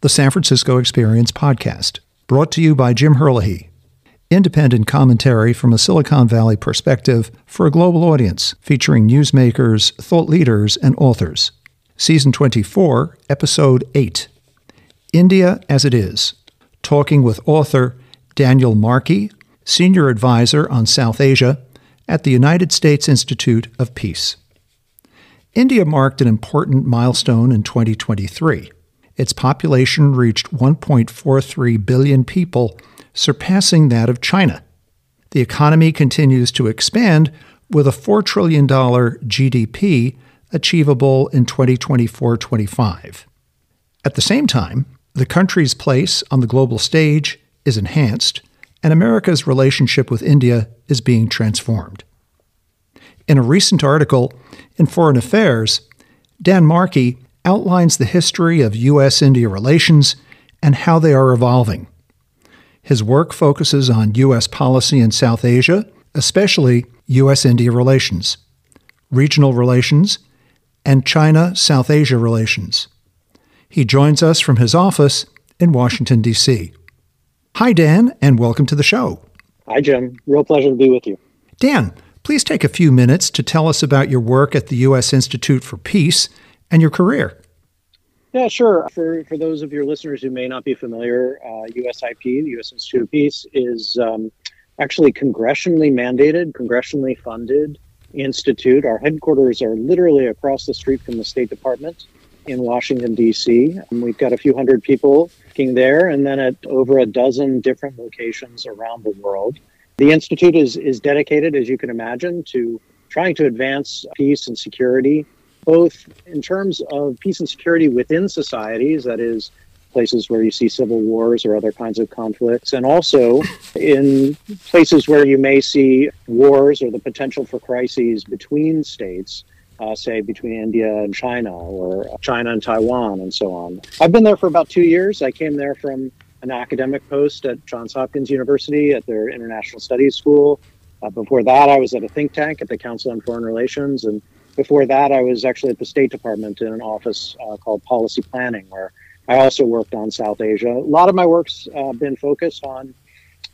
the San Francisco Experience podcast, brought to you by Jim Herlihy. Independent commentary from a Silicon Valley perspective for a global audience, featuring newsmakers, thought leaders, and authors. Season 24, Episode 8 India as It Is. Talking with author Daniel Markey, Senior Advisor on South Asia at the United States Institute of Peace. India marked an important milestone in 2023 its population reached 1.43 billion people, surpassing that of China. The economy continues to expand with a $4 trillion GDP achievable in 2024 25. At the same time, the country's place on the global stage is enhanced, and America's relationship with India is being transformed. In a recent article in Foreign Affairs, Dan Markey outlines the history of U.S. India relations and how they are evolving. His work focuses on U.S. policy in South Asia, especially U.S. India relations, regional relations, and China South Asia relations. He joins us from his office in Washington, D.C. Hi, Dan, and welcome to the show. Hi, Jim. Real pleasure to be with you. Dan, please take a few minutes to tell us about your work at the U.S. Institute for Peace and your career. Yeah, sure. For for those of your listeners who may not be familiar, uh, USIP, the U.S. Institute of Peace, is um, actually congressionally mandated, congressionally funded institute. Our headquarters are literally across the street from the State Department in Washington D.C. And we've got a few hundred people working there, and then at over a dozen different locations around the world. The institute is is dedicated, as you can imagine, to trying to advance peace and security both in terms of peace and security within societies, that is, places where you see civil wars or other kinds of conflicts, and also in places where you may see wars or the potential for crises between states. Uh, say between India and China or China and Taiwan and so on. I've been there for about two years. I came there from an academic post at Johns Hopkins University at their International Studies School. Uh, before that, I was at a think tank at the Council on Foreign Relations. And before that, I was actually at the State Department in an office uh, called Policy Planning, where I also worked on South Asia. A lot of my work's uh, been focused on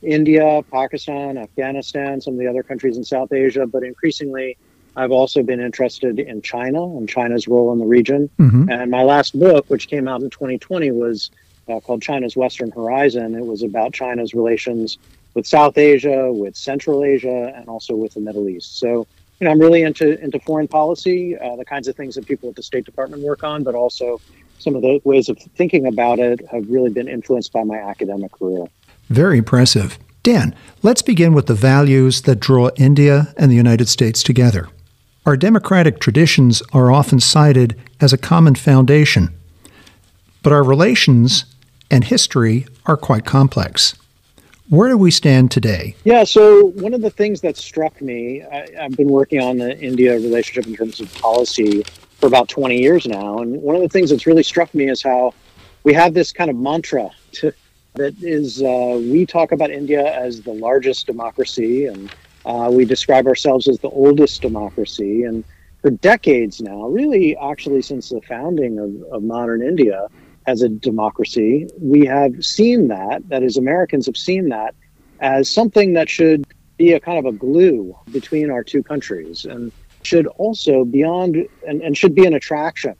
India, Pakistan, Afghanistan, some of the other countries in South Asia, but increasingly, I've also been interested in China and China's role in the region. Mm-hmm. And my last book, which came out in 2020, was uh, called China's Western Horizon. It was about China's relations with South Asia, with Central Asia, and also with the Middle East. So you know, I'm really into into foreign policy, uh, the kinds of things that people at the State Department work on, but also some of the ways of thinking about it have really been influenced by my academic career. Very impressive. Dan, let's begin with the values that draw India and the United States together. Our democratic traditions are often cited as a common foundation, but our relations and history are quite complex. Where do we stand today? Yeah, so one of the things that struck me, I, have been working on the India relationship in terms of policy for about 20 years now. And one of the things that's really struck me is how we have this kind of mantra to, that is uh, we talk about India as the largest democracy and uh, we describe ourselves as the oldest democracy. And for decades now, really actually since the founding of, of modern India, as a democracy, we have seen that, that is, Americans have seen that as something that should be a kind of a glue between our two countries and should also beyond and, and should be an attraction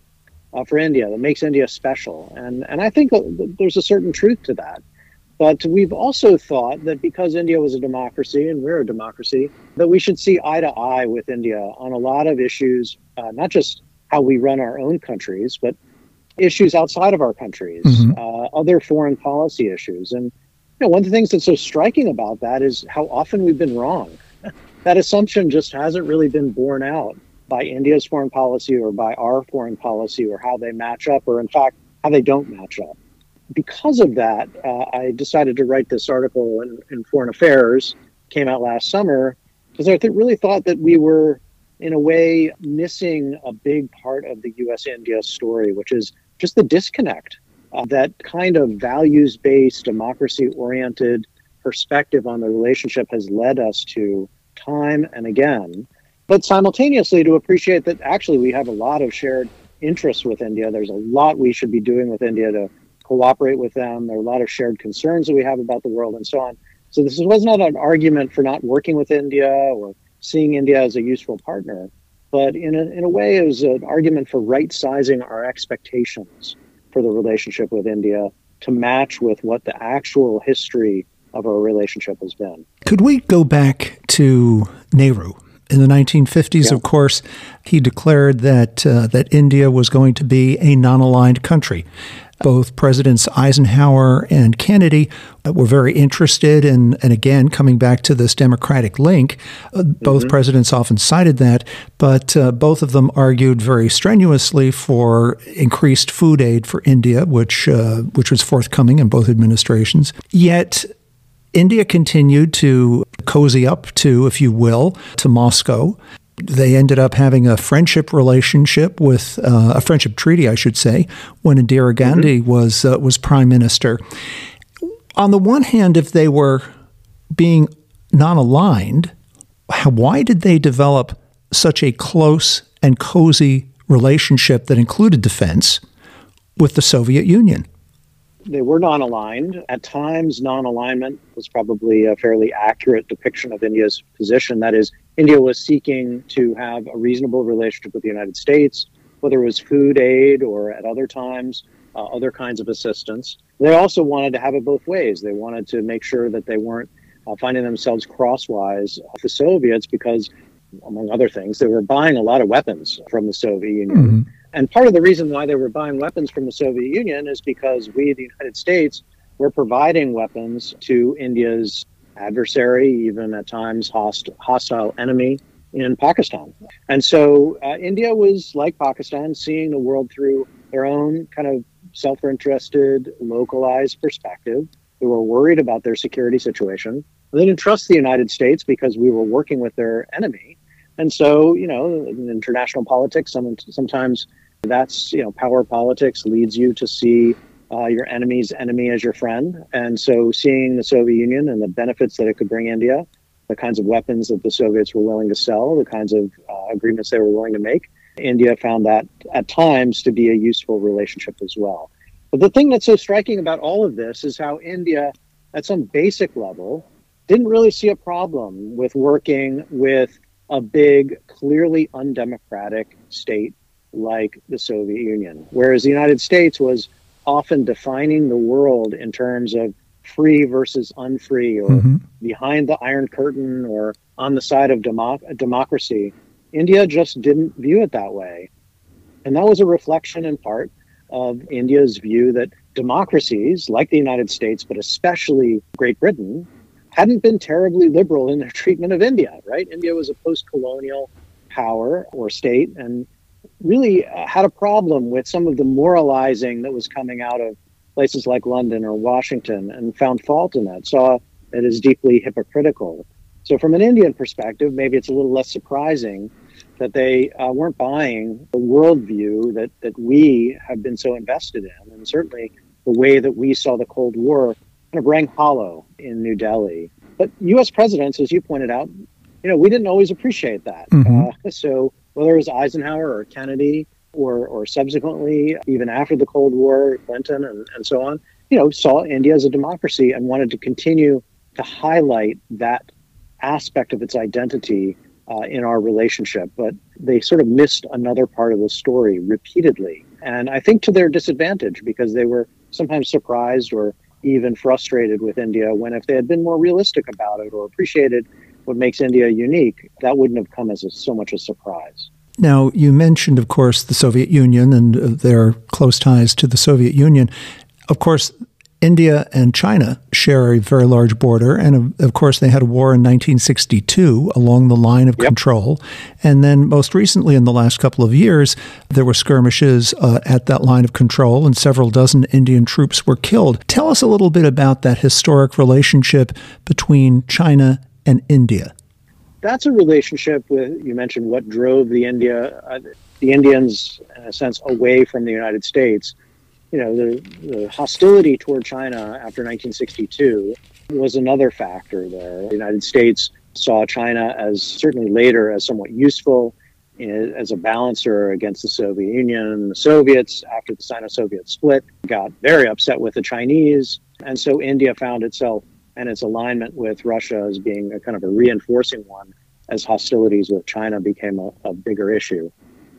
uh, for India that makes India special. And, and I think there's a certain truth to that. But we've also thought that because India was a democracy and we're a democracy, that we should see eye to eye with India on a lot of issues, uh, not just how we run our own countries, but issues outside of our countries, mm-hmm. uh, other foreign policy issues. And you know, one of the things that's so striking about that is how often we've been wrong. that assumption just hasn't really been borne out by India's foreign policy or by our foreign policy or how they match up, or in fact, how they don't match up. Because of that, uh, I decided to write this article in, in Foreign Affairs, came out last summer, because I th- really thought that we were, in a way, missing a big part of the US India story, which is just the disconnect. Uh, that kind of values based, democracy oriented perspective on the relationship has led us to time and again, but simultaneously to appreciate that actually we have a lot of shared interests with India. There's a lot we should be doing with India to cooperate with them. There are a lot of shared concerns that we have about the world and so on. So this was not an argument for not working with India or seeing India as a useful partner, but in a, in a way, it was an argument for right sizing our expectations for the relationship with India to match with what the actual history of our relationship has been. Could we go back to Nehru? In the 1950s, yeah. of course, he declared that uh, that India was going to be a non-aligned country. Both Presidents Eisenhower and Kennedy were very interested in, and again, coming back to this democratic link, uh, both mm-hmm. presidents often cited that, but uh, both of them argued very strenuously for increased food aid for India, which uh, which was forthcoming in both administrations. Yet India continued to cozy up to, if you will, to Moscow. They ended up having a friendship relationship with uh, a friendship treaty, I should say, when Indira mm-hmm. Gandhi mm-hmm. was uh, was prime minister. On the one hand, if they were being non-aligned, why did they develop such a close and cozy relationship that included defense with the Soviet Union? they were non-aligned. At times, non-alignment was probably a fairly accurate depiction of India's position. That is, India was seeking to have a reasonable relationship with the United States, whether it was food aid or at other times, uh, other kinds of assistance. They also wanted to have it both ways. They wanted to make sure that they weren't uh, finding themselves crosswise with the Soviets because, among other things, they were buying a lot of weapons from the Soviet Union. Mm-hmm and part of the reason why they were buying weapons from the Soviet Union is because we, the United States, were providing weapons to India's adversary, even at times host- hostile enemy in Pakistan. And so uh, India was, like Pakistan, seeing the world through their own kind of self interested, localized perspective. They were worried about their security situation. They didn't trust the United States because we were working with their enemy. And so, you know, in international politics, some, sometimes that's, you know, power politics leads you to see uh, your enemy's enemy as your friend. And so seeing the Soviet Union and the benefits that it could bring India, the kinds of weapons that the Soviets were willing to sell, the kinds of uh, agreements they were willing to make, India found that at times to be a useful relationship as well. But the thing that's so striking about all of this is how India, at some basic level, didn't really see a problem with working with a big, clearly undemocratic state like the Soviet Union. Whereas the United States was often defining the world in terms of free versus unfree or mm-hmm. behind the Iron Curtain or on the side of democ- democracy. India just didn't view it that way. And that was a reflection in part of India's view that democracies like the United States, but especially Great Britain, hadn't been terribly liberal in their treatment of India, right? India was a post colonial power or state, and really uh, had a problem with some of the moralizing that was coming out of places like London or Washington and found fault in that, saw it as deeply hypocritical. So, from an Indian perspective, maybe it's a little less surprising that they uh, weren't buying the worldview that, that we have been so invested in. And certainly the way that we saw the Cold War kind of rang hollow in New Delhi. But U.S. presidents, as you pointed out, you know, we didn't always appreciate that. Mm-hmm. Uh, so whether it was Eisenhower or Kennedy or, or subsequently, even after the Cold War, Clinton and, and so on, you know, saw India as a democracy and wanted to continue to highlight that aspect of its identity uh, in our relationship. But they sort of missed another part of the story repeatedly. And I think to their disadvantage because they were sometimes surprised or even frustrated with India when if they had been more realistic about it or appreciated what makes India unique, that wouldn't have come as a, so much a surprise. Now, you mentioned, of course, the Soviet Union and uh, their close ties to the Soviet Union. Of course, India and China share a very large border. And of, course, they had a war in 1962 along the line of yep. control. And then, most recently, in the last couple of years, there were skirmishes uh, at that line of control, and several dozen Indian troops were killed. Tell us a little bit about that historic relationship between China and India? That's a relationship with, you mentioned what drove the India, uh, the Indians, in a sense, away from the United States. You know, the, the hostility toward China after 1962 was another factor there. The United States saw China as certainly later as somewhat useful as a balancer against the Soviet Union. The Soviets, after the Sino Soviet split, got very upset with the Chinese. And so India found itself and its alignment with Russia as being a kind of a reinforcing one as hostilities with China became a, a bigger issue.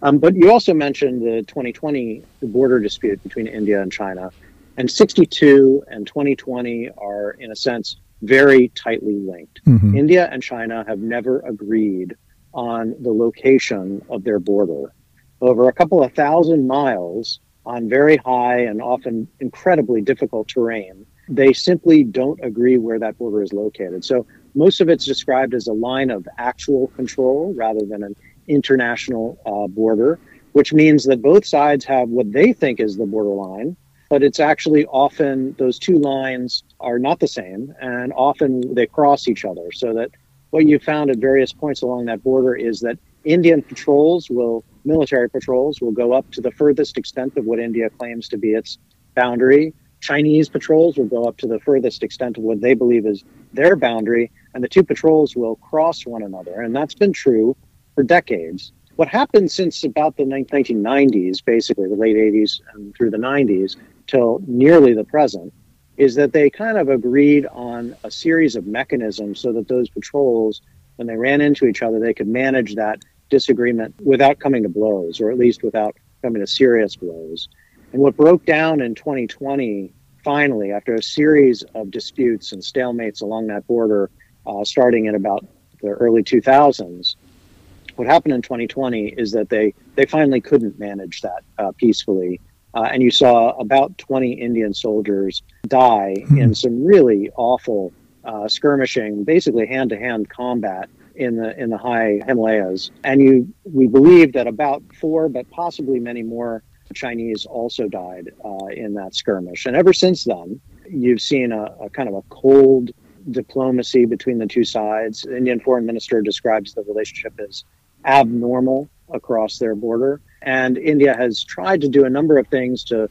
Um, but you also mentioned the 2020 border dispute between India and China. And 62 and 2020 are, in a sense, very tightly linked. Mm-hmm. India and China have never agreed on the location of their border. Over a couple of thousand miles on very high and often incredibly difficult terrain, they simply don't agree where that border is located. So most of it's described as a line of actual control rather than an international uh, border, which means that both sides have what they think is the borderline, but it's actually often those two lines are not the same and often they cross each other so that what you found at various points along that border is that Indian patrols will, military patrols, will go up to the furthest extent of what India claims to be its boundary. Chinese patrols will go up to the furthest extent of what they believe is their boundary, and the two patrols will cross one another. And that's been true for decades. What happened since about the 1990s, basically the late 80s and through the 90s, till nearly the present, is that they kind of agreed on a series of mechanisms so that those patrols, when they ran into each other, they could manage that disagreement without coming to blows, or at least without coming to serious blows. And what broke down in 2020, finally, after a series of disputes and stalemates along that border, uh, starting in about the early 2000s, what happened in 2020 is that they, they finally couldn't manage that uh, peacefully uh, and you saw about 20 Indian soldiers die mm-hmm. in some really awful uh, skirmishing, basically hand-to-hand combat in the in the high Himalayas. And you, we believe that about four, but possibly many more Chinese also died uh, in that skirmish. And ever since then, you've seen a, a kind of a cold diplomacy between the two sides. The Indian foreign minister describes the relationship as abnormal across their border. And India has tried to do a number of things to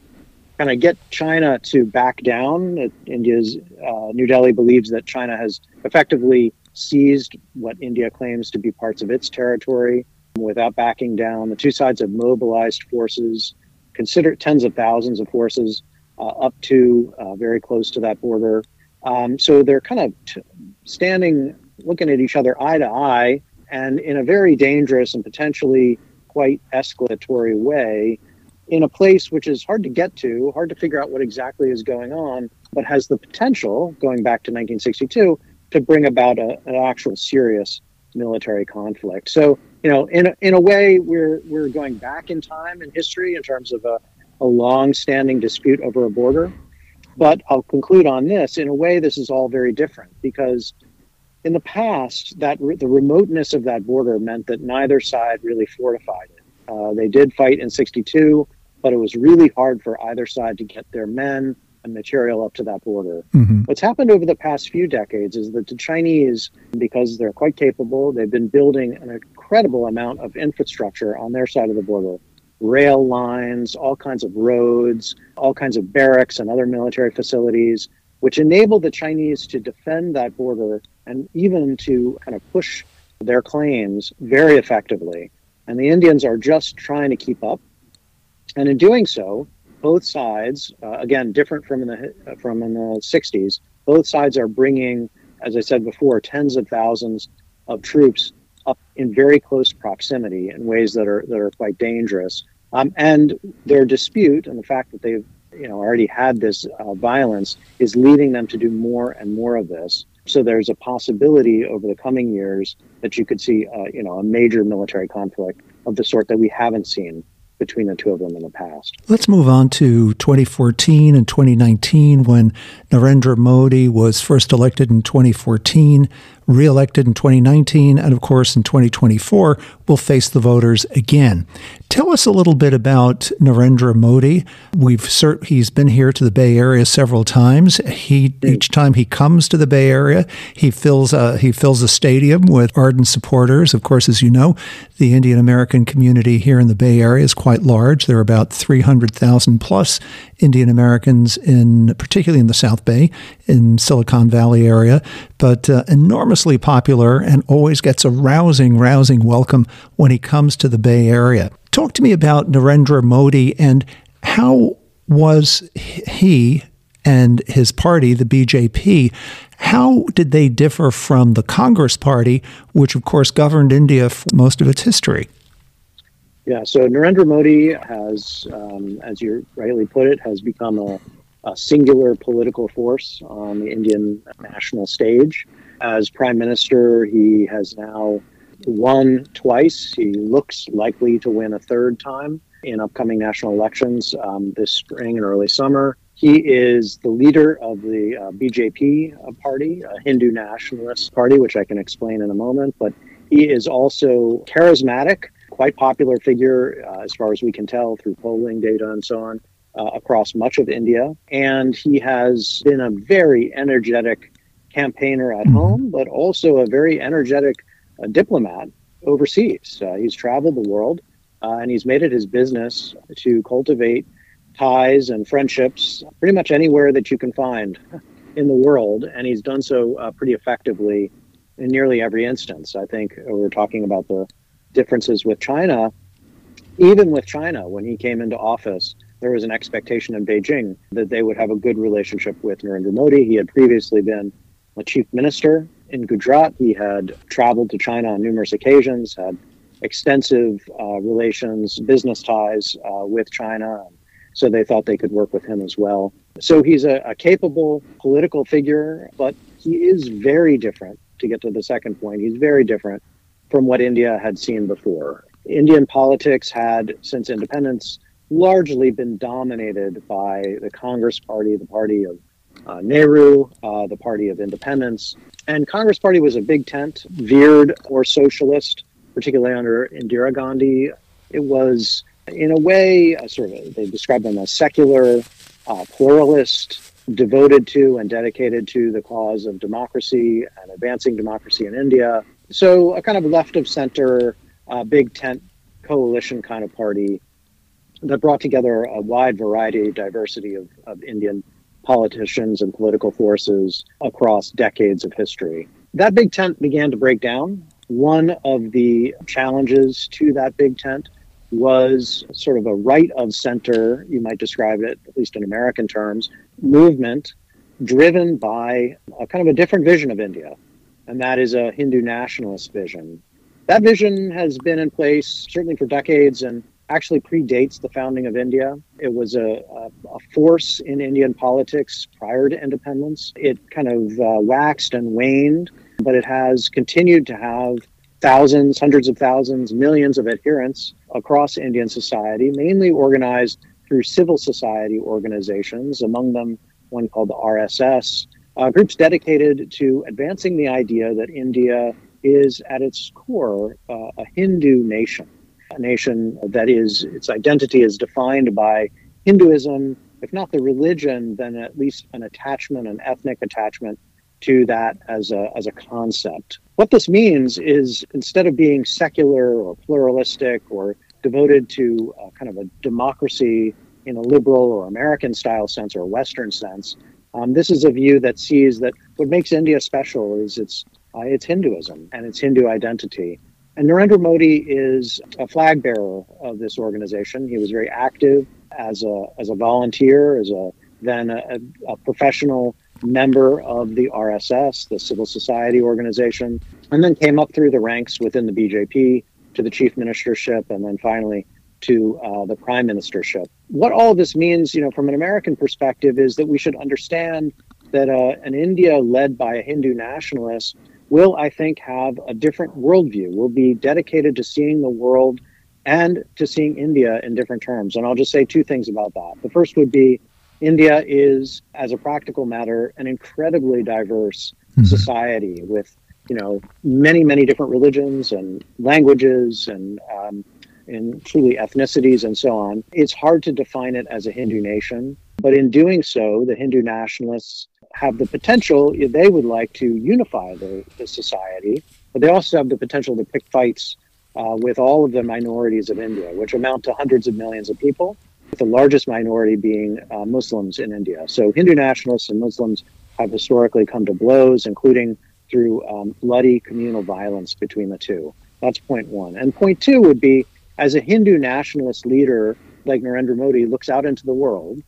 kind of get China to back down. India's uh, New Delhi believes that China has effectively seized what India claims to be parts of its territory without backing down. The two sides have mobilized forces, consider tens of thousands of forces uh, up to uh, very close to that border. Um, so they're kind of t- standing, looking at each other eye to eye, and in a very dangerous and potentially quite escalatory way in a place which is hard to get to, hard to figure out what exactly is going on, but has the potential, going back to 1962, to bring about a, an actual serious military conflict. So, you know, in a, in a way, we're we're going back in time in history in terms of a, a long-standing dispute over a border. But I'll conclude on this. In a way, this is all very different because in the past, that re- the remoteness of that border meant that neither side really fortified it. Uh, they did fight in 62, but it was really hard for either side to get their men and material up to that border. Mm-hmm. What's happened over the past few decades is that the Chinese, because they're quite capable, they've been building an incredible amount of infrastructure on their side of the border rail lines, all kinds of roads, all kinds of barracks and other military facilities, which enabled the Chinese to defend that border and even to kind of push their claims very effectively. And the Indians are just trying to keep up. And in doing so, both sides, uh, again, different from in the uh, from in the 60s, both sides are bringing, as I said before, tens of thousands of troops up in very close proximity in ways that are that are quite dangerous. Um, and their dispute and the fact that they've you know already had this uh, violence is leading them to do more and more of this. So there's a possibility over the coming years that you could see, uh, you know, a major military conflict of the sort that we haven't seen between the two of them in the past. Let's move on to 2014 and 2019 when Narendra Modi was first elected in 2014 reelected in 2019, and of course in 2024 will face the voters again. Tell us a little bit about Narendra Modi. We've cert- he's been here to the Bay Area several times. He each time he comes to the Bay Area, he fills a, he fills a stadium with ardent supporters. Of course, as you know, the Indian American community here in the Bay Area is quite large. There are about 300,000 plus Indian Americans in particularly in the South Bay in Silicon Valley area, but uh, enormously popular and always gets a rousing, rousing welcome when he comes to the Bay Area. Talk to me about Narendra Modi and how was he and his party, the BJP, how did they differ from the Congress Party, which of course governed India for most of its history? Yeah, so Narendra Modi has, um, as you rightly put it, has become a, a, singular political force on the Indian national stage. As prime minister, he has now won twice. He looks likely to win a third time in upcoming national elections um, this spring and early summer. He is the leader of the uh, BJP uh, party, a Hindu nationalist party, which I can explain in a moment. But he is also charismatic quite popular figure, uh, as far as we can tell through polling data and so on, uh, across much of India. And he has been a very energetic campaigner at mm-hmm. home, but also a very energetic uh, diplomat overseas. Uh, he's traveled the world uh, and he's made it his business to cultivate ties and friendships pretty much anywhere that you can find in the world. And he's done so uh, pretty effectively in nearly every instance. I think we're talking about the differences with China, even with China, when he came into office, there was an expectation in Beijing that they would have a good relationship with Narendra Modi. He had previously been a chief minister in Gujarat. He had traveled to China on numerous occasions, had extensive uh, relations, business ties uh, with China. So they thought they could work with him as well. So he's a, a capable political figure, but he is very different. To get to the second point, he's very different from what India had seen before. Indian politics had, since independence, largely been dominated by the Congress Party, the party of uh, Nehru, uh, the party of independence. And Congress Party was a big tent, veered or socialist, particularly under Indira Gandhi. It was, in a way, a sort of, they described them as secular, uh, pluralist, devoted to and dedicated to the cause of democracy and advancing democracy in India. So a kind of left of center, uh, big tent coalition kind of party that brought together a wide variety, diversity of, of Indian politicians and political forces across decades of history. That big tent began to break down. One of the challenges to that big tent was sort of a right of center, you might describe it, at least in American terms, movement driven by a kind of a different vision of India and that is a Hindu nationalist vision. That vision has been in place certainly for decades and actually predates the founding of India. It was a, a, a force in Indian politics prior to independence. It kind of uh, waxed and waned, but it has continued to have thousands, hundreds of thousands, millions of adherents across Indian society, mainly organized through civil society organizations, among them one called the RSS, uh, groups dedicated to advancing the idea that India is at its core uh, a Hindu nation, a nation that is its identity is defined by Hinduism, if not the religion, then at least an attachment, an ethnic attachment to that as a, as a concept. What this means is instead of being secular or pluralistic or devoted to kind of a democracy in a liberal or American style sense or Western sense, um, this is a view that sees that what makes India special is its uh, its Hinduism and its Hindu identity. And Narendra Modi is a flag bearer of this organization. He was very active as a as a volunteer, as a then a, a professional member of the RSS, the civil society organization, and then came up through the ranks within the BJP to the chief ministership, and then finally to uh, the prime ministership. What all of this means, you know, from an American perspective, is that we should understand that uh, an India led by a Hindu nationalist will, I think, have a different worldview. Will be dedicated to seeing the world and to seeing India in different terms. And I'll just say two things about that. The first would be India is, as a practical matter, an incredibly diverse mm-hmm. society with you know many many different religions and languages and um, in truly ethnicities and so on. It's hard to define it as a Hindu nation, but in doing so, the Hindu nationalists have the potential, they would like to unify the, the society, but they also have the potential to pick fights uh, with all of the minorities of India, which amount to hundreds of millions of people, with the largest minority being uh, Muslims in India. So Hindu nationalists and Muslims have historically come to blows, including through um, bloody communal violence between the two. That's point one. And point two would be as a Hindu nationalist leader like Narendra Modi looks out into the world,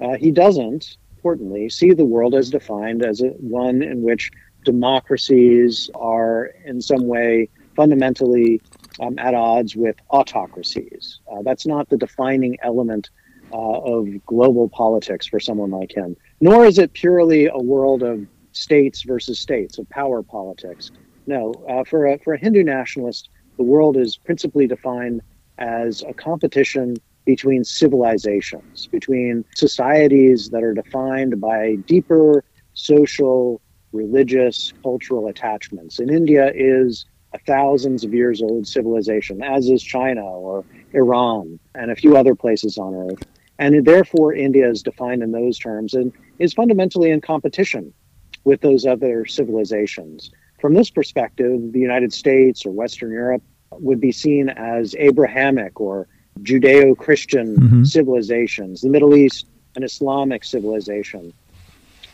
uh, he doesn't, importantly, see the world as defined as a, one in which democracies are in some way fundamentally um, at odds with autocracies. Uh, that's not the defining element uh, of global politics for someone like him. Nor is it purely a world of states versus states, of power politics. No, uh, for, a, for a Hindu nationalist, the world is principally defined as a competition between civilizations, between societies that are defined by deeper social, religious, cultural attachments. And India is a thousands of years old civilization, as is China or Iran and a few other places on earth. And therefore, India is defined in those terms and is fundamentally in competition with those other civilizations. From this perspective, the United States or Western Europe would be seen as Abrahamic or Judeo Christian mm-hmm. civilizations, the Middle East, an Islamic civilization.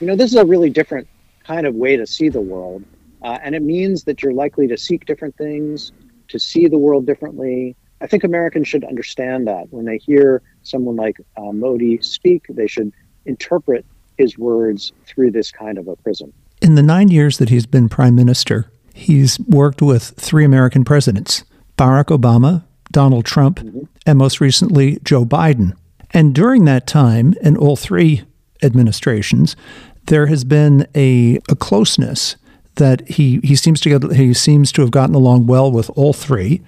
You know, this is a really different kind of way to see the world. Uh, and it means that you're likely to seek different things, to see the world differently. I think Americans should understand that when they hear someone like uh, Modi speak, they should interpret his words through this kind of a prism. In the nine years that he's been prime minister, he's worked with three American presidents Barack Obama, Donald Trump, mm-hmm. and most recently, Joe Biden. And during that time, in all three administrations, there has been a, a closeness that he, he seems to get, he seems to have gotten along well with all three.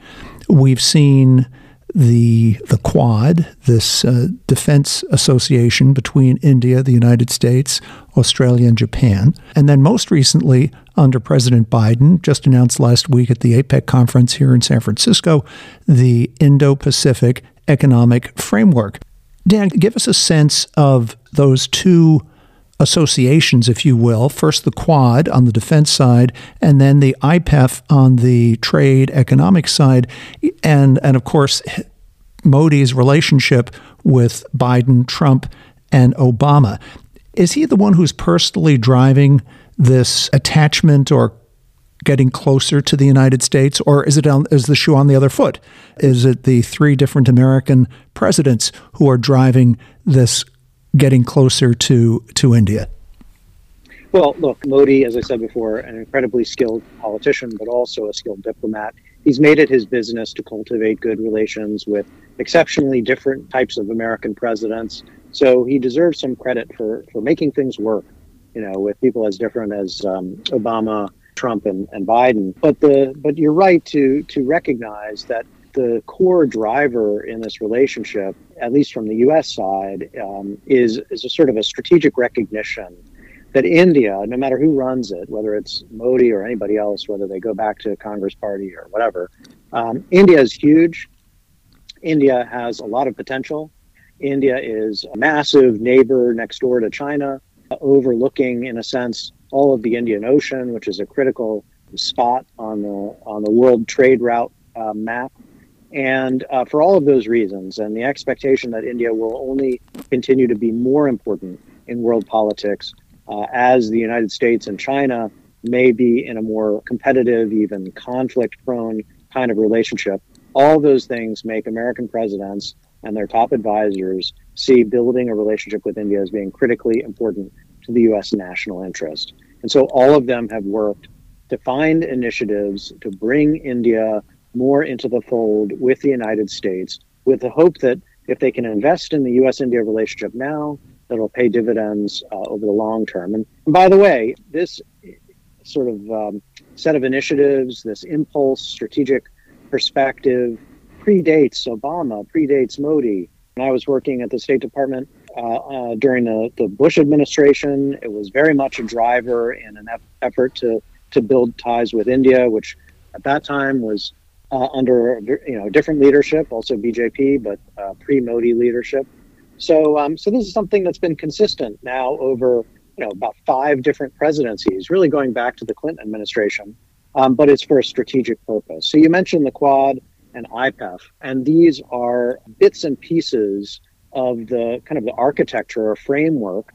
We've seen the the Quad, this uh, defense association between India, the United States, Australia, and Japan, and then most recently under President Biden, just announced last week at the APEC conference here in San Francisco, the Indo-Pacific Economic Framework. Dan, give us a sense of those two associations, if you will. First, the Quad on the defense side, and then the IPEF on the trade economic side, and and of course, Modi's relationship with Biden, Trump, and Obama. Is he the one who's personally driving this attachment or getting closer to the United States, or is it on, is the shoe on the other foot? Is it the three different American presidents who are driving this getting closer to to India? Well, look, Modi, as I said before, an incredibly skilled politician, but also a skilled diplomat. He's made it his business to cultivate good relations with exceptionally different types of American presidents. So he deserves some credit for, for making things work, you know, with people as different as um, Obama, Trump, and, and Biden. But the but you're right to to recognize that the core driver in this relationship, at least from the U.S. side, um, is is a sort of a strategic recognition that India, no matter who runs it, whether it's Modi or anybody else, whether they go back to Congress Party or whatever, um, India is huge. India has a lot of potential. India is a massive neighbor next door to China, overlooking, in a sense, all of the Indian Ocean, which is a critical spot on the on the world trade route uh, map. And uh, for all of those reasons, and the expectation that India will only continue to be more important in world politics uh, as the United States and China may be in a more competitive, even conflict prone kind of relationship, all those things make American presidents and their top advisors see building a relationship with India as being critically important to the U.S. national interest. And so all of them have worked to find initiatives to bring India more into the fold with the United States, with the hope that if they can invest in the U.S. India relationship now, that'll pay dividends uh, over the long term. And, and, by the way, this sort of um, set of initiatives, this impulse, strategic perspective, predates Obama, predates Modi. When I was working at the State Department uh, uh, during the, the Bush administration, it was very much a driver in an effort to, to build ties with India, which at that time was uh, under you know different leadership, also BJP, but uh, pre-Modi leadership. So, um, so this is something that's been consistent now over you know about five different presidencies, really going back to the Clinton administration. Um, but it's for a strategic purpose. So you mentioned the Quad and IPEF, and these are bits and pieces of the kind of the architecture or framework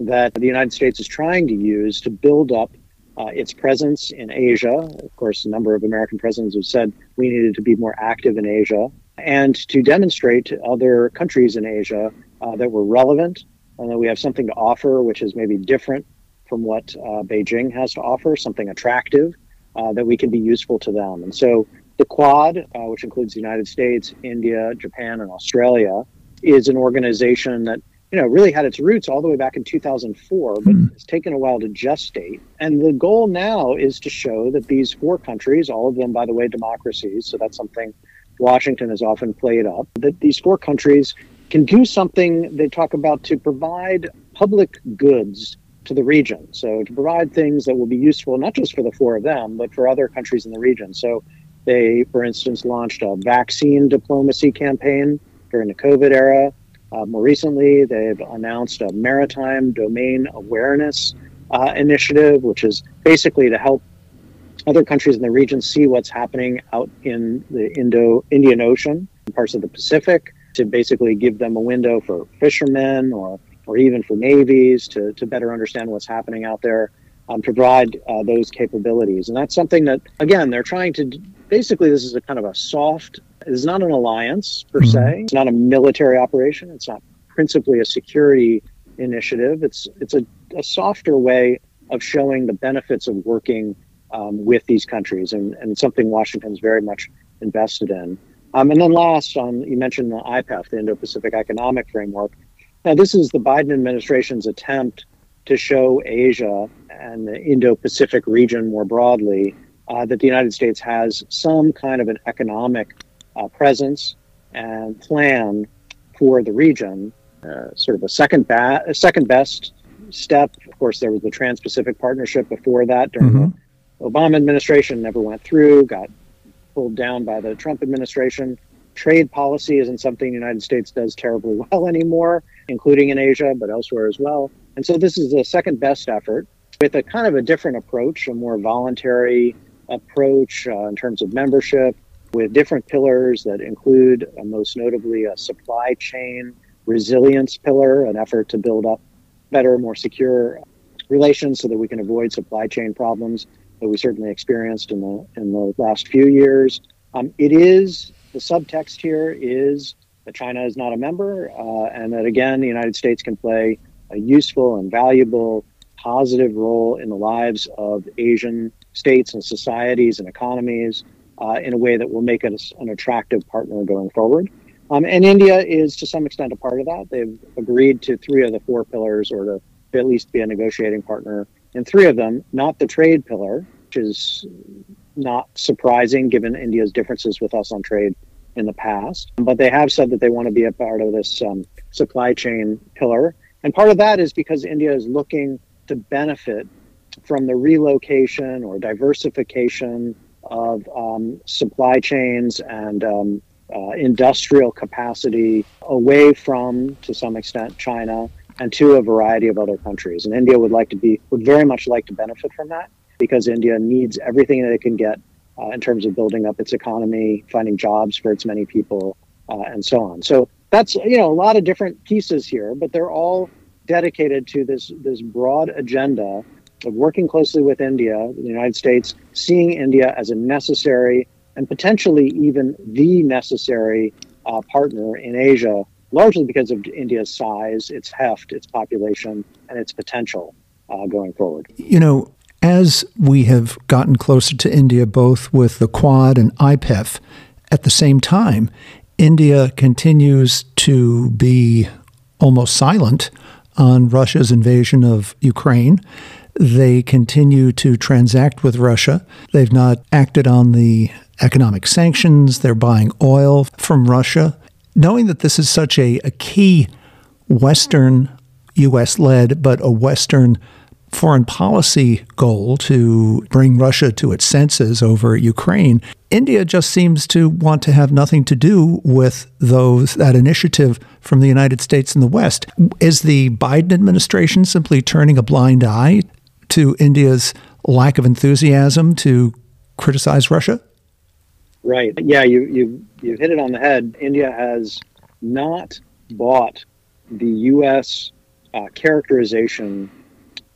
that the United States is trying to use to build up uh, its presence in Asia. Of course, a number of American presidents have said we needed to be more active in Asia and to demonstrate to other countries in Asia uh, that we're relevant and that we have something to offer, which is maybe different from what uh, Beijing has to offer, something attractive uh, that we can be useful to them. And so the Quad, uh, which includes the United States, India, Japan, and Australia, is an organization that you know, really had its roots all the way back in 2004, but mm. it's taken a while to gestate. And the goal now is to show that these four countries, all of them, by the way, democracies, so that's something Washington has often played up, that these four countries can do something they talk about to provide public goods to the region. So to provide things that will be useful not just for the four of them, but for other countries in the region. So they, for instance, launched a vaccine diplomacy campaign during the COVID era. Uh, more recently, they've announced a maritime domain awareness uh, initiative, which is basically to help other countries in the region see what's happening out in the Indo Indian Ocean, parts of the Pacific, to basically give them a window for fishermen or or even for navies to, to better understand what's happening out there, um, provide uh, those capabilities. And that's something that, again, they're trying to basically, this is a kind of a soft it's not an alliance per mm-hmm. se. It's not a military operation. It's not principally a security initiative. It's it's a, a softer way of showing the benefits of working um, with these countries, and, and something Washington's very much invested in. Um, and then last, on you mentioned the IPEF, the Indo-Pacific Economic Framework. Now, this is the Biden administration's attempt to show Asia and the Indo-Pacific region more broadly uh, that the United States has some kind of an economic uh, presence and plan for the region. Uh, sort of a second, ba- second best step. Of course, there was the Trans-Pacific Partnership before that during mm-hmm. the Obama administration. Never went through. Got pulled down by the Trump administration. Trade policy isn't something the United States does terribly well anymore, including in Asia, but elsewhere as well. And so this is the second best effort with a kind of a different approach, a more voluntary approach uh, in terms of membership, with different pillars that include, uh, most notably, a supply chain resilience pillar, an effort to build up better, more secure relations so that we can avoid supply chain problems that we certainly experienced in the in the last few years. Um, it is the subtext here is that China is not a member, uh, and that again the United States can play a useful and valuable, positive role in the lives of Asian states and societies and economies uh, in a way that will make us an attractive partner going forward. Um, and India is to some extent a part of that. They've agreed to three of the four pillars, or to at least be a negotiating partner in three of them, not the trade pillar, which is not surprising given India's differences with us on trade in the past. But they have said that they want to be a part of this um, supply chain pillar. And part of that is because India is looking to benefit from the relocation or diversification of um, supply chains and um, uh, industrial capacity away from, to some extent, China and to a variety of other countries. And India would like to be, would very much like to benefit from that because India needs everything that it can get uh, in terms of building up its economy, finding jobs for its many people, uh, and so on. So that's you know a lot of different pieces here, but they're all dedicated to this this broad agenda of working closely with India, the United States, seeing India as a necessary and potentially even the necessary uh, partner in Asia, largely because of India's size, its heft, its population, and its potential uh, going forward. You know, as we have gotten closer to India, both with the Quad and IPEF, at the same time, India continues to be almost silent on Russia's invasion of Ukraine. They continue to transact with Russia. They've not acted on the economic sanctions. They're buying oil from Russia. Knowing that this is such a, a key Western, U.S. led, but a Western foreign policy goal to bring Russia to its senses over Ukraine, India just seems to want to have nothing to do with those that initiative from the United States and the West. Is the Biden administration simply turning a blind eye to India's lack of enthusiasm to criticize Russia? Right. Yeah, you you you hit it on the head. India has not bought the U.S. Uh, characterization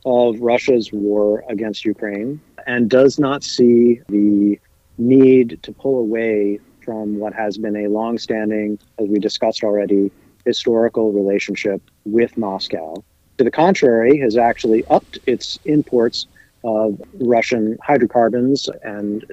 of Russia's war against Ukraine and does not see the need to pull away from what has been a long-standing, as we discussed already, historical relationship with Moscow. To the contrary, has actually upped its imports of Russian hydrocarbons and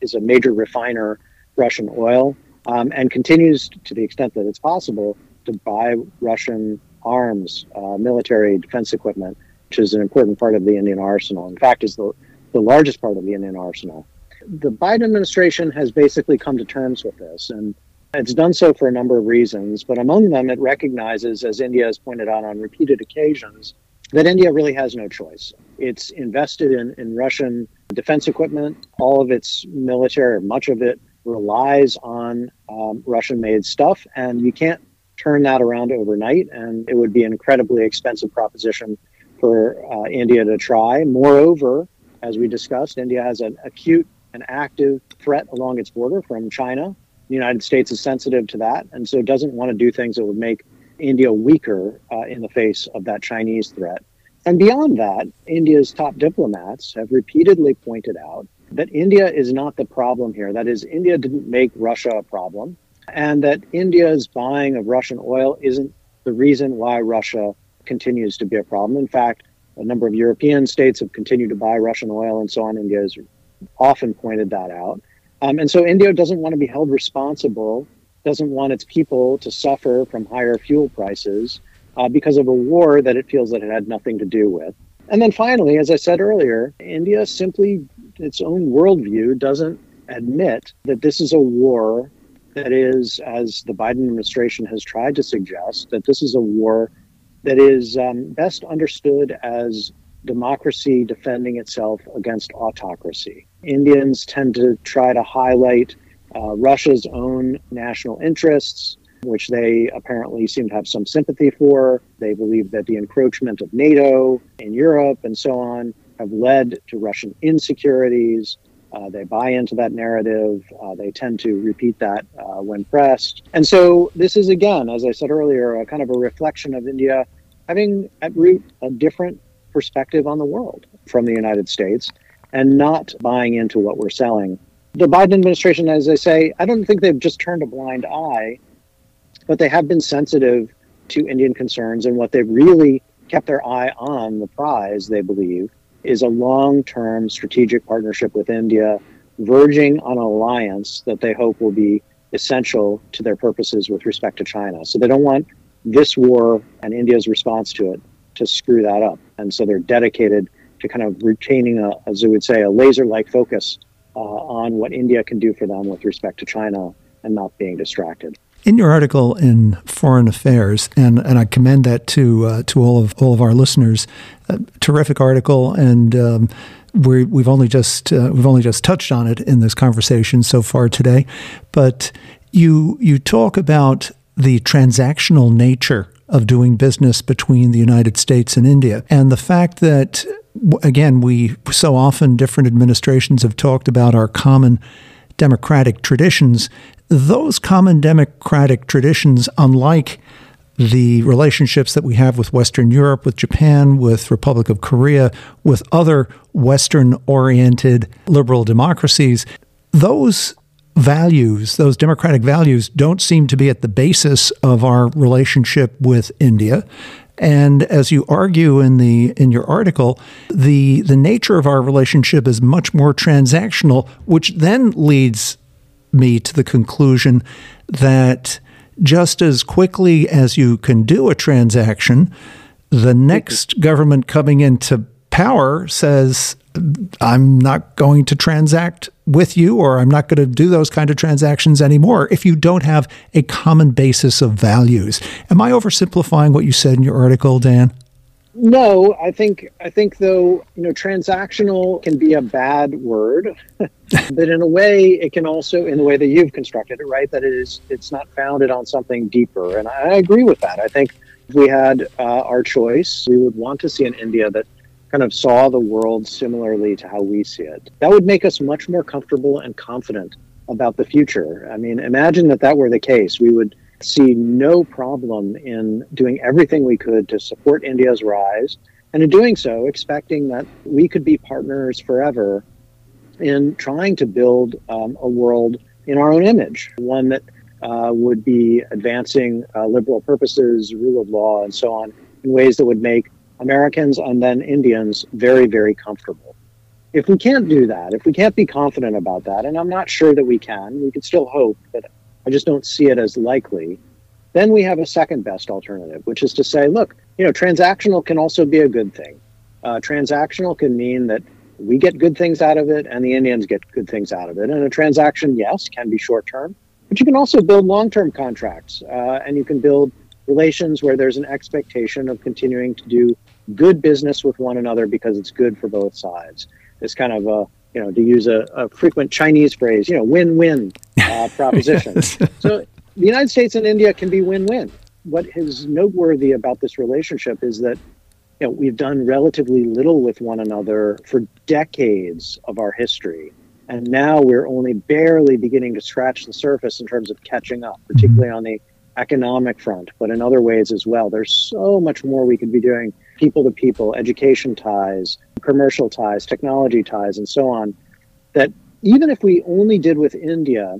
is a major refiner Russian oil um, and continues to the extent that it's possible to buy Russian arms, uh, military defense equipment, which is an important part of the Indian arsenal. In fact, is the, the largest part of the Indian arsenal. The Biden administration has basically come to terms with this, and it's done so for a number of reasons. But among them, it recognizes, as India has pointed out on repeated occasions, that India really has no choice. It's invested in, in Russian defense equipment. All of its military, much of it, relies on um, Russian made stuff, and you can't turn that around overnight. And it would be an incredibly expensive proposition for uh, India to try. Moreover, as we discussed, India has an acute and active threat along its border from China. The United States is sensitive to that, and so doesn't want to do things that would make India weaker uh, in the face of that Chinese threat. And beyond that, India's top diplomats have repeatedly pointed out that India is not the problem here. That is, India didn't make Russia a problem, and that India's buying of Russian oil isn't the reason why Russia continues to be a problem. In fact, a number of European states have continued to buy Russian oil and so on. India has often pointed that out. Um, and so India doesn't want to be held responsible, doesn't want its people to suffer from higher fuel prices uh, because of a war that it feels that it had nothing to do with. And then finally, as I said earlier, India simply, its own worldview doesn't admit that this is a war that is, as the Biden administration has tried to suggest, that this is a war that is um, best understood as democracy defending itself against autocracy. Indians tend to try to highlight uh, Russia's own national interests, which they apparently seem to have some sympathy for. They believe that the encroachment of NATO in Europe and so on have led to Russian insecurities. Uh, they buy into that narrative. Uh, they tend to repeat that uh, when pressed. And so, this is again, as I said earlier, a kind of a reflection of India having at root a different perspective on the world from the United States and not buying into what we're selling. The Biden administration, as I say, I don't think they've just turned a blind eye, but they have been sensitive to Indian concerns. And what they've really kept their eye on, the prize, they believe, is a long term strategic partnership with India, verging on an alliance that they hope will be essential to their purposes with respect to China. So they don't want this war and India's response to it to screw that up. And so they're dedicated to kind of retaining, a, as we would say, a laser like focus uh, on what India can do for them with respect to China and not being distracted. In your article in Foreign Affairs, and, and I commend that to uh, to all of all of our listeners, terrific article, and um, we have only just uh, we've only just touched on it in this conversation so far today, but you you talk about the transactional nature of doing business between the United States and India. And the fact that, again, we so often, different administrations have talked about our common democratic traditions. Those common democratic traditions, unlike the relationships that we have with Western Europe, with Japan, with Republic of Korea, with other Western oriented liberal democracies, those values, those democratic values, don't seem to be at the basis of our relationship with India. And as you argue in the in your article, the the nature of our relationship is much more transactional, which then leads me to the conclusion that just as quickly as you can do a transaction, the next government coming into power says, I'm not going to transact with you or I'm not going to do those kind of transactions anymore if you don't have a common basis of values. Am I oversimplifying what you said in your article, Dan? No, I think I think though, you know, transactional can be a bad word, but in a way it can also in the way that you've constructed it, right? That it is it's not founded on something deeper. And I agree with that. I think if we had uh, our choice, we would want to see an India that kind of saw the world similarly to how we see it. That would make us much more comfortable and confident about the future. I mean, imagine that that were the case. We would see no problem in doing everything we could to support India's rise And in doing so, expecting that we could be partners forever in trying to build um, a world in our own image, one that uh, would be advancing uh, liberal purposes, rule of law, and so on in ways that would make Americans and then Indians very, very comfortable. If we can't do that, if we can't be confident about that, and I'm not sure that we can, we could still hope, but I just don't see it as likely. Then we have a second best alternative, which is to say, look, you know, transactional can also be a good thing. Uh, transactional can mean that we get good things out of it and the Indians get good things out of it. And a transaction, yes, can be short term, but you can also build long term contracts uh, and you can build relations where there's an expectation of continuing to do good business with one another because it's good for both sides. It's kind of a, you know, to use a, a frequent Chinese phrase, you know, win win uh, proposition. so the United States and India can be win win. What is noteworthy about this relationship is that you know, we've done relatively little with one another for decades of our history. And now we're only barely beginning to scratch the surface in terms of catching up, particularly on the economic front, but in other ways as well. There's so much more we could be doing people to people, education ties, commercial ties, technology ties, and so on. That even if we only did with India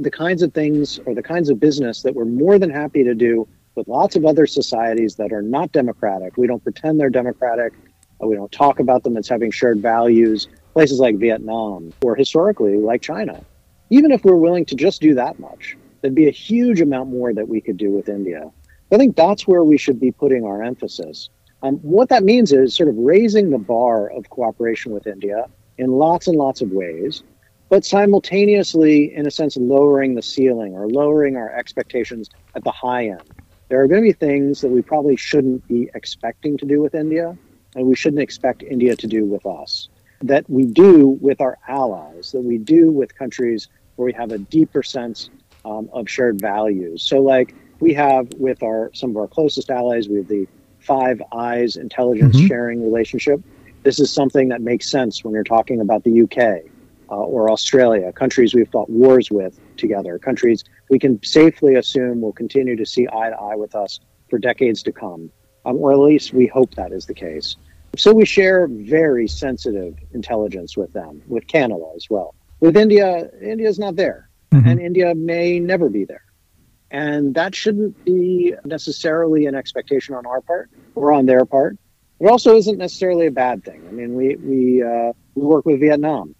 the kinds of things or the kinds of business that we're more than happy to do with lots of other societies that are not democratic. We don't pretend they're democratic. Uh, we don't talk about them as having shared values. Places like Vietnam or historically like China. Even if we're willing to just do that much, there'd be a huge amount more that we could do with India. I think that's where we should be putting our emphasis. Um, what that means is sort of raising the bar of cooperation with India in lots and lots of ways, but simultaneously, in a sense, lowering the ceiling or lowering our expectations at the high end. There are going to be things that we probably shouldn't be expecting to do with India, and we shouldn't expect India to do with us. That we do with our allies, that we do with countries where we have a deeper sense um, of shared values. So, like we have with our some of our closest allies, we have the Five Eyes intelligence mm-hmm. sharing relationship. This is something that makes sense when you're talking about the UK uh, or Australia, countries we've fought wars with together, countries we can safely assume will continue to see eye to eye with us for decades to come, um, or at least we hope that is the case. So we share very sensitive intelligence with them, with Canada as well. With India, India is not there, mm-hmm. and India may never be there. And that shouldn't be necessarily an expectation on our part or on their part. It also isn't necessarily a bad thing. I mean, we we uh, we work with Vietnam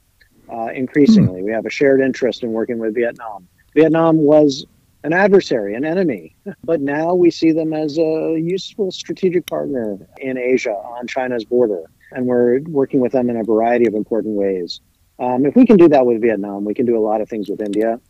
uh, increasingly. Mm. We have a shared interest in working with Vietnam. Vietnam was an adversary, an enemy, but now we see them as a useful strategic partner in Asia on China's border, and we're working with them in a variety of important ways. Um, if we can do that with Vietnam, we can do a lot of things with India.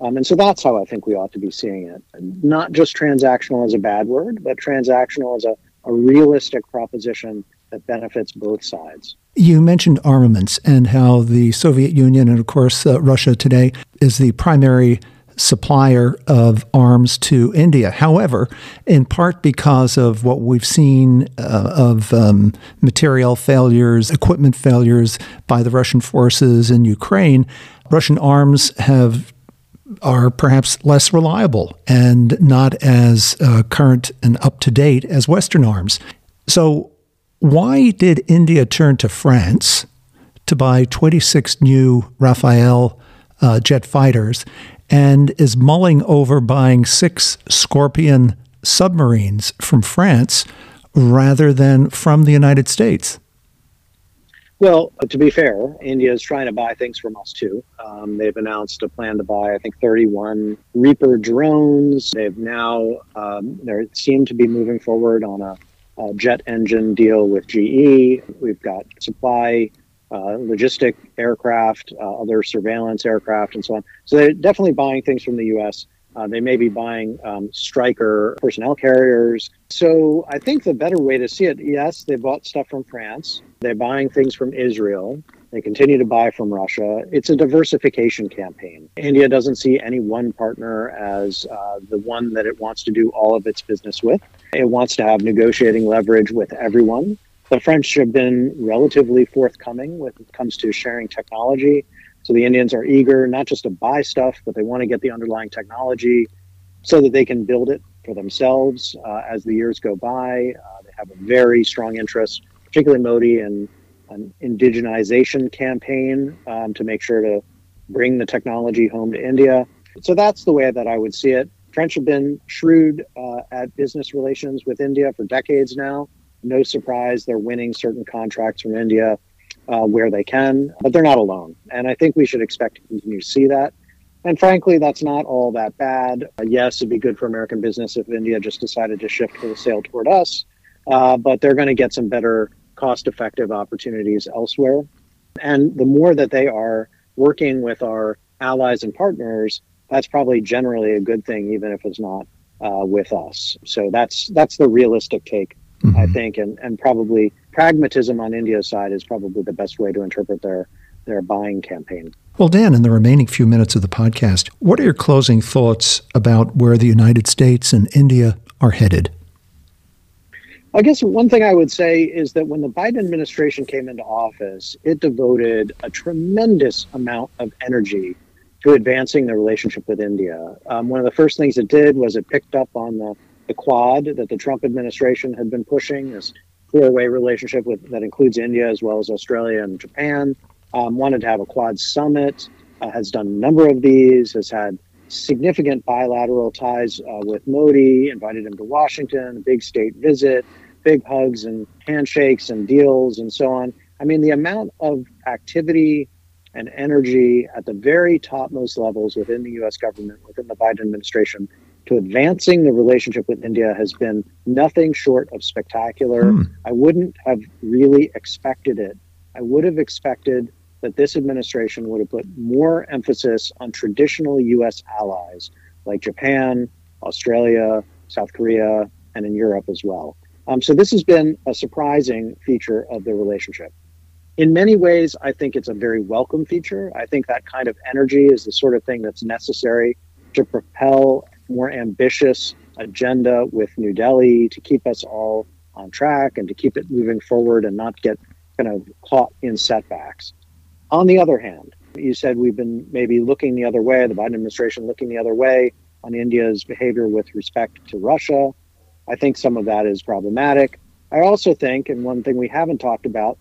Um, and so that's how I think we ought to be seeing it. Not just transactional as a bad word, but transactional as a, a realistic proposition that benefits both sides. You mentioned armaments and how the Soviet Union and, of course, uh, Russia today is the primary supplier of arms to India. However, in part because of what we've seen uh, of um, material failures, equipment failures by the Russian forces in Ukraine, Russian arms have are perhaps less reliable and not as uh, current and up to date as Western arms. So, why did India turn to France to buy 26 new Rafale uh, jet fighters and is mulling over buying six Scorpène submarines from France rather than from the United States? Well, to be fair, India is trying to buy things from us too. Um, they've announced a plan to buy, I think, 31 Reaper drones. They've now um, they seem to be moving forward on a uh, jet engine deal with GE. We've got supply, uh, logistic aircraft, uh, other surveillance aircraft, and so on. So they're definitely buying things from the U.S. Uh, they may be buying um, Stryker personnel carriers. So I think the better way to see it, yes, they bought stuff from France. They're buying things from Israel. They continue to buy from Russia. It's a diversification campaign. India doesn't see any one partner as uh, the one that it wants to do all of its business with. It wants to have negotiating leverage with everyone. The French have been relatively forthcoming when it comes to sharing technology. So the Indians are eager not just to buy stuff, but they want to get the underlying technology so that they can build it for themselves uh, as the years go by. Uh, they have a very strong interest, particularly Modi, in an indigenization campaign um, to make sure to bring the technology home to India. So that's the way that I would see it. French have been shrewd uh, at business relations with India for decades now. No surprise, they're winning certain contracts from India uh, where they can, but they're not alone. And I think we should expect to continue to see that. And frankly, that's not all that bad. Uh, yes, it'd be good for American business if India just decided to shift the sale toward us, uh, but they're going to get some better cost effective opportunities elsewhere. And the more that they are working with our allies and partners, that's probably generally a good thing, even if it's not uh, with us. So that's that's the realistic take, mm-hmm. I think, and and probably pragmatism on India's side is probably the best way to interpret their their buying campaign. Well, Dan, in the remaining few minutes of the podcast, what are your closing thoughts about where the United States and India are headed? I guess one thing I would say is that when the Biden administration came into office, it devoted a tremendous amount of energy to advancing the relationship with India. Um, one of the first things it did was it picked up on the, the Quad that the Trump administration had been pushing, this four-way relationship with that includes India as well as Australia and Japan. Um, wanted to have a Quad summit, uh, has done a number of these, has had significant bilateral ties uh, with Modi, invited him to Washington, a big state visit, big hugs and handshakes and deals and so on. I mean, the amount of activity and energy at the very topmost levels within the US government, within the Biden administration, to advancing the relationship with India has been nothing short of spectacular. Hmm. I wouldn't have really expected it. I would have expected that this administration would have put more emphasis on traditional US allies like Japan, Australia, South Korea, and in Europe as well. Um, so this has been a surprising feature of the relationship. In many ways, I think it's a very welcome feature. I think that kind of energy is the sort of thing that's necessary to propel more ambitious agenda with New Delhi to keep us all on track and to keep it moving forward and not get kind of caught in setbacks. On the other hand, you said we've been maybe looking the other way, the Biden administration looking the other way on India's behavior with respect to Russia. I think some of that is problematic. I also think, and one thing we haven't talked about,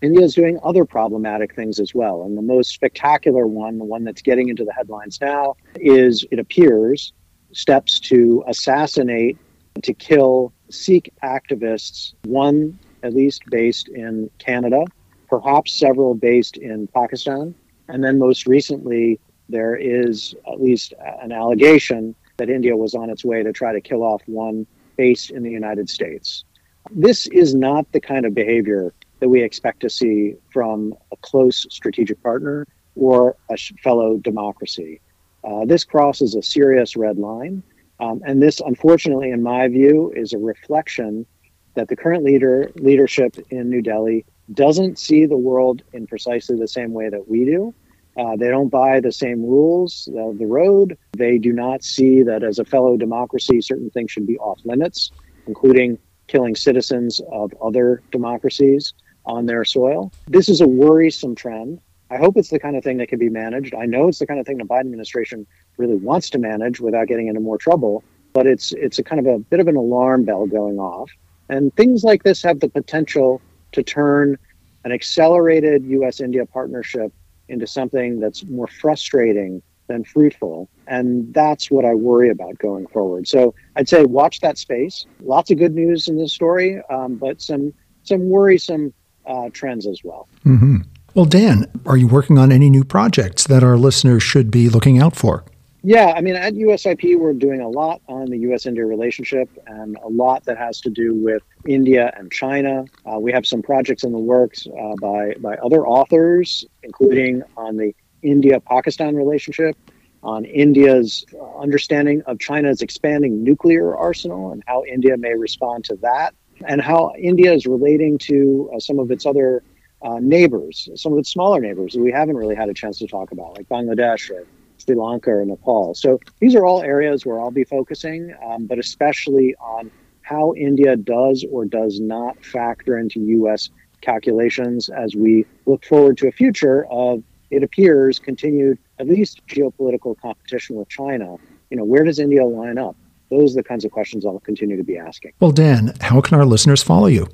India is doing other problematic things as well. And the most spectacular one, the one that's getting into the headlines now, is it appears steps to assassinate, to kill Sikh activists, one at least based in Canada, perhaps several based in Pakistan. And then most recently, there is at least an allegation that India was on its way to try to kill off one based in the United States. This is not the kind of behavior that we expect to see from a close strategic partner or a fellow democracy. Uh, this crosses a serious red line. Um, and this, unfortunately, in my view, is a reflection that the current leader leadership in New Delhi doesn't see the world in precisely the same way that we do. Uh, they don't buy the same rules of the road. They do not see that as a fellow democracy, certain things should be off limits, including killing citizens of other democracies on their soil. This is a worrisome trend. I hope it's the kind of thing that can be managed. I know it's the kind of thing the Biden administration really wants to manage without getting into more trouble, but it's it's a kind of a bit of an alarm bell going off. And things like this have the potential to turn an accelerated US India partnership into something that's more frustrating than fruitful. And that's what I worry about going forward. So I'd say watch that space. Lots of good news in this story, um, but some some worrisome uh, trends as well. Mm-hmm. Well, Dan, are you working on any new projects that our listeners should be looking out for? Yeah, I mean, at USIP, we're doing a lot on the US India relationship and a lot that has to do with India and China. Uh, we have some projects in the works uh, by, by other authors, including on the India Pakistan relationship, on India's understanding of China's expanding nuclear arsenal and how India may respond to that, and how India is relating to uh, some of its other uh, neighbors, some of its smaller neighbors that we haven't really had a chance to talk about, like Bangladesh or Sri Lanka or Nepal. So these are all areas where I'll be focusing, um, but especially on how India does or does not factor into U.S. calculations as we look forward to a future of, it appears, continued at least geopolitical competition with China. You know, where does India line up? Those are the kinds of questions I'll continue to be asking. Well, Dan, how can our listeners follow you?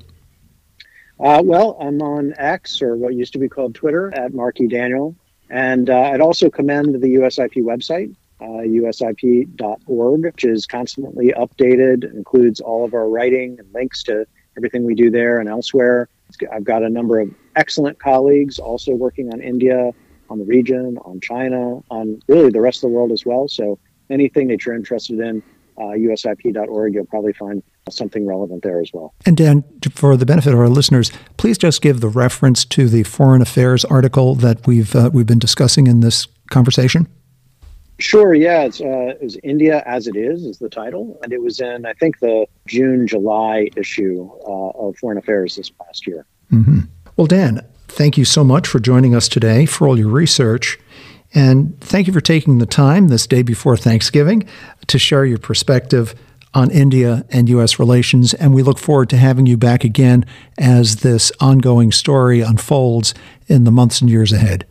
Uh, well, I'm on X or what used to be called Twitter at Markey Daniel. And uh, I'd also commend the USIP website, uh, usip.org, which is constantly updated, includes all of our writing and links to everything we do there and elsewhere. I've got a number of excellent colleagues also working on India, on the region, on China, on really the rest of the world as well. So anything that you're interested in, uh, usip.org, you'll probably find something relevant there as well. And Dan, for the benefit of our listeners, please just give the reference to the foreign affairs article that we've uh, we've been discussing in this conversation. Sure. Yeah, it's uh, it was India as it is is the title, and it was in I think the June July issue uh, of Foreign Affairs this past year. Mm-hmm. Well, Dan, thank you so much for joining us today for all your research. And thank you for taking the time this day before Thanksgiving to share your perspective on India and U.S. relations. And we look forward to having you back again as this ongoing story unfolds in the months and years ahead.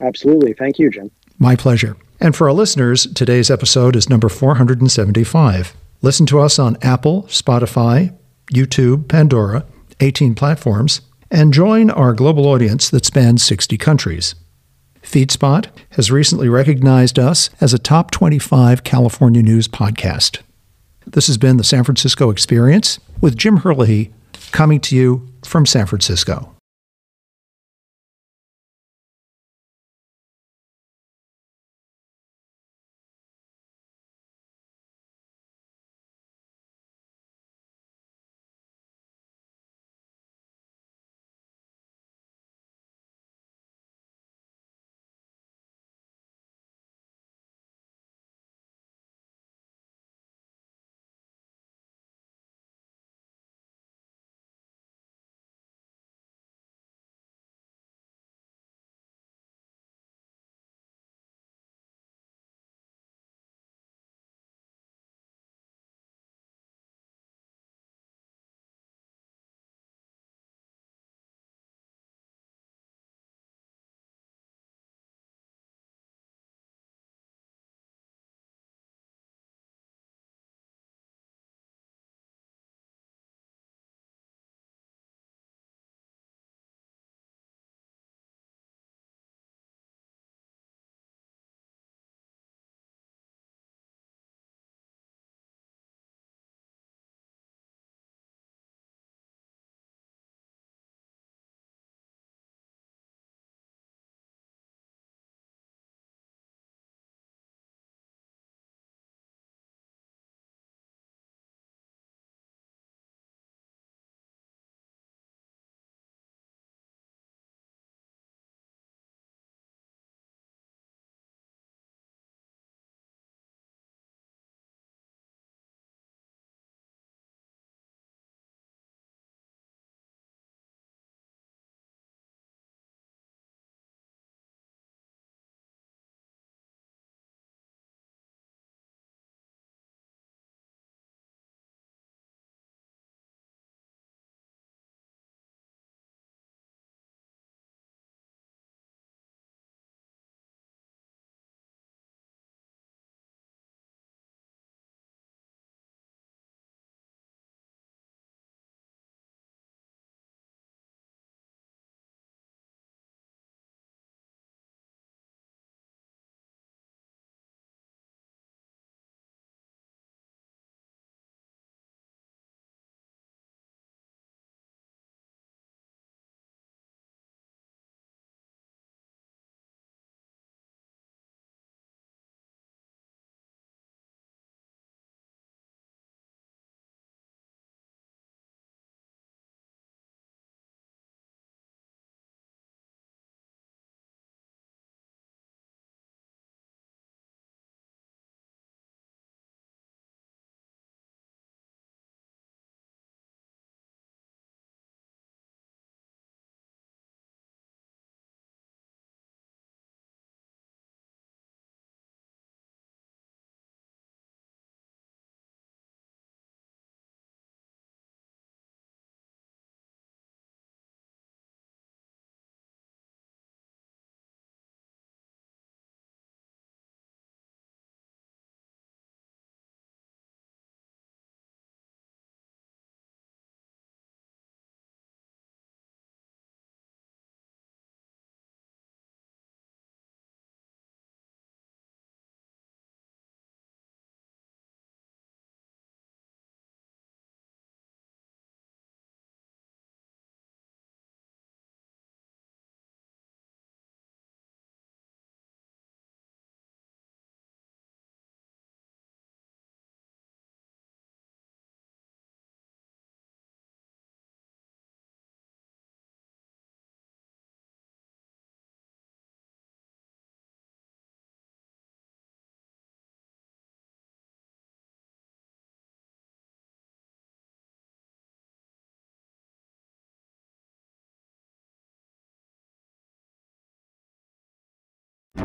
Absolutely. Thank you, Jim. My pleasure. And for our listeners, today's episode is number 475. Listen to us on Apple, Spotify, YouTube, Pandora, 18 platforms, and join our global audience that spans 60 countries. FeedSpot has recently recognized us as a top 25 California news podcast. This has been the San Francisco Experience with Jim Herlihy coming to you from San Francisco.